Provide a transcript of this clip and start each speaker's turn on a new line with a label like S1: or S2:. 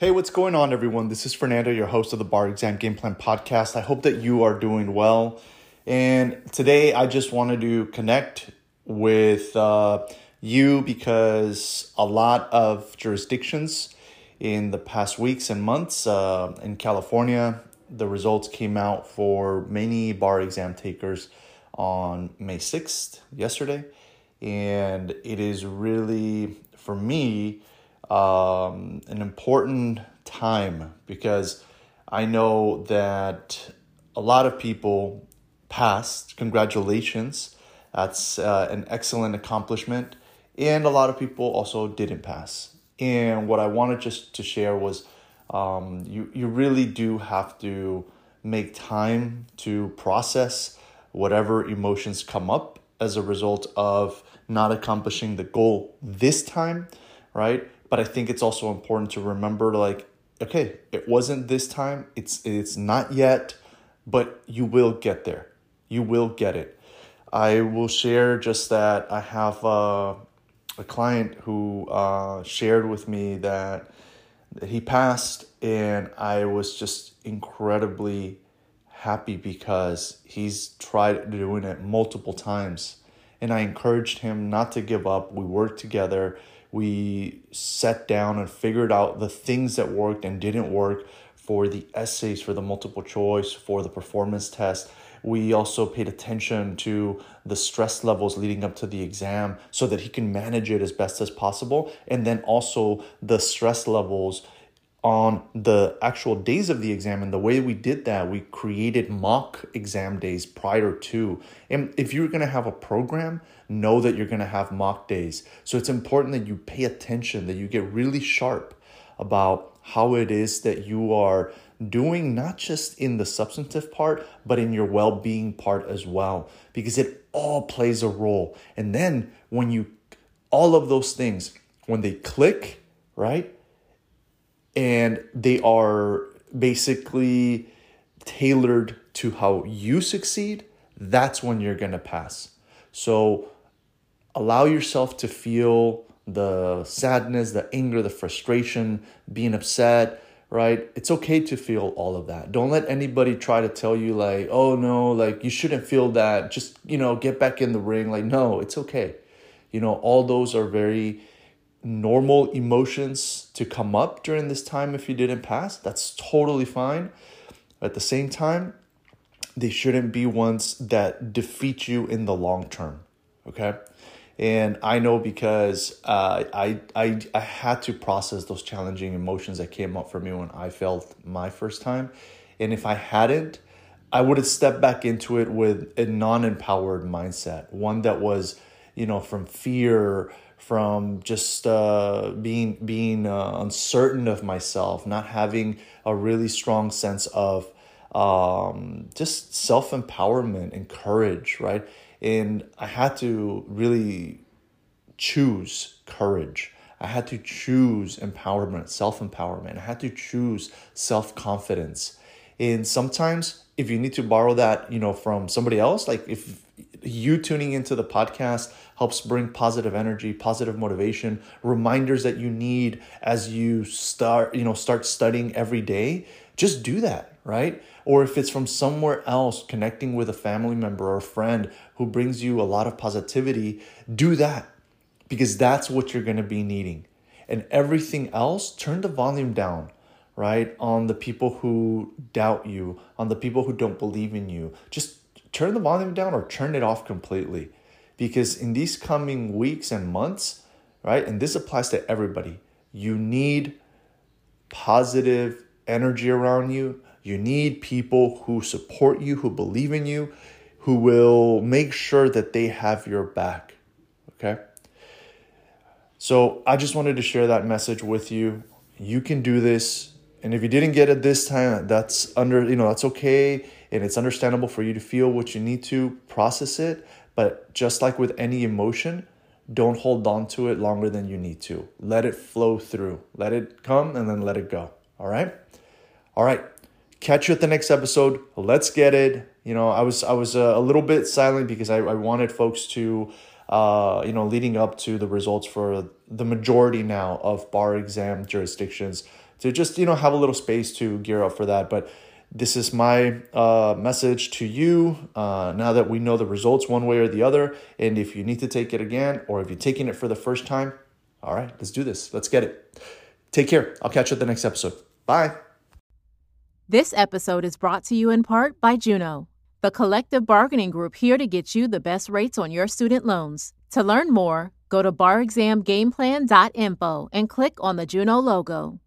S1: Hey, what's going on, everyone? This is Fernando, your host of the Bar Exam Game Plan Podcast. I hope that you are doing well. And today I just wanted to connect with uh, you because a lot of jurisdictions in the past weeks and months uh, in California, the results came out for many bar exam takers on May 6th, yesterday. And it is really, for me, um, an important time because I know that a lot of people passed. Congratulations. That's uh, an excellent accomplishment. And a lot of people also didn't pass. And what I wanted just to share was um, you, you really do have to make time to process whatever emotions come up as a result of not accomplishing the goal this time, right? But I think it's also important to remember like, okay, it wasn't this time, it's it's not yet, but you will get there. You will get it. I will share just that I have uh, a client who uh, shared with me that, that he passed, and I was just incredibly happy because he's tried doing it multiple times. And I encouraged him not to give up. We worked together. We sat down and figured out the things that worked and didn't work for the essays, for the multiple choice, for the performance test we also paid attention to the stress levels leading up to the exam so that he can manage it as best as possible. And then also the stress levels on the actual days of the exam and the way we did that we created mock exam days prior to and if you're going to have a program know that you're going to have mock days so it's important that you pay attention that you get really sharp about how it is that you are doing not just in the substantive part, but in your well being part as well, because it all plays a role. And then when you, all of those things, when they click, right? And they are basically tailored to how you succeed, that's when you're going to pass. So allow yourself to feel the sadness, the anger, the frustration, being upset right? It's okay to feel all of that. Don't let anybody try to tell you, like, oh no, like you shouldn't feel that. Just, you know, get back in the ring. Like, no, it's okay. You know, all those are very normal emotions to come up during this time if you didn't pass. That's totally fine. At the same time, they shouldn't be ones that defeat you in the long term. Okay and I know because uh, I, I I had to process those challenging emotions that came up for me when I failed my first time, and if I hadn't, I would have stepped back into it with a non-empowered mindset, one that was, you know, from fear, from just uh, being being uh, uncertain of myself, not having a really strong sense of um, just self empowerment and courage, right? And I had to really choose courage. I had to choose empowerment, self empowerment. I had to choose self confidence. And sometimes, if you need to borrow that, you know, from somebody else, like if you tuning into the podcast helps bring positive energy, positive motivation, reminders that you need as you start, you know, start studying every day, just do that, right? Or if it's from somewhere else, connecting with a family member or friend who brings you a lot of positivity, do that because that's what you're going to be needing. And everything else, turn the volume down, right? On the people who doubt you, on the people who don't believe in you. Just turn the volume down or turn it off completely. Because in these coming weeks and months, right? And this applies to everybody, you need positive energy around you. You need people who support you, who believe in you, who will make sure that they have your back. Okay? So I just wanted to share that message with you. You can do this. And if you didn't get it this time, that's under, you know, that's okay. And it's understandable for you to feel what you need to process it. But just like with any emotion, don't hold on to it longer than you need to. Let it flow through. Let it come and then let it go. All right? All right. Catch you at the next episode. Let's get it. You know, I was I was uh, a little bit silent because I, I wanted folks to uh, you know, leading up to the results for the majority now of bar exam jurisdictions to just you know have a little space to gear up for that. But this is my uh, message to you uh, now that we know the results one way or the other. And if you need to take it again, or if you're taking it for the first time, all right, let's do this. Let's get it. Take care. I'll catch you at the next episode. Bye.
S2: This episode is brought to you in part by Juno, the collective bargaining group here to get you the best rates on your student loans. To learn more, go to barexamgameplan.info and click on the Juno logo.